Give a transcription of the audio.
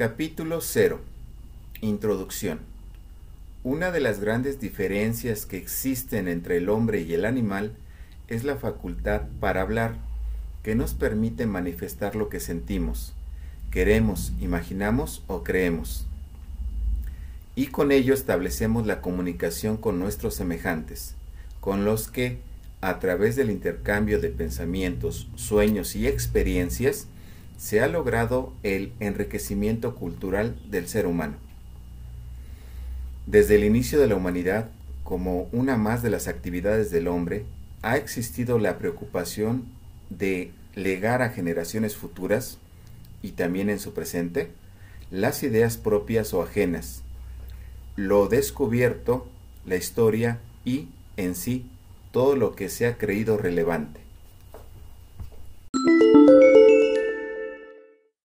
Capítulo 0. Introducción. Una de las grandes diferencias que existen entre el hombre y el animal es la facultad para hablar, que nos permite manifestar lo que sentimos, queremos, imaginamos o creemos. Y con ello establecemos la comunicación con nuestros semejantes, con los que, a través del intercambio de pensamientos, sueños y experiencias, se ha logrado el enriquecimiento cultural del ser humano. Desde el inicio de la humanidad, como una más de las actividades del hombre, ha existido la preocupación de legar a generaciones futuras, y también en su presente, las ideas propias o ajenas, lo descubierto, la historia y, en sí, todo lo que se ha creído relevante.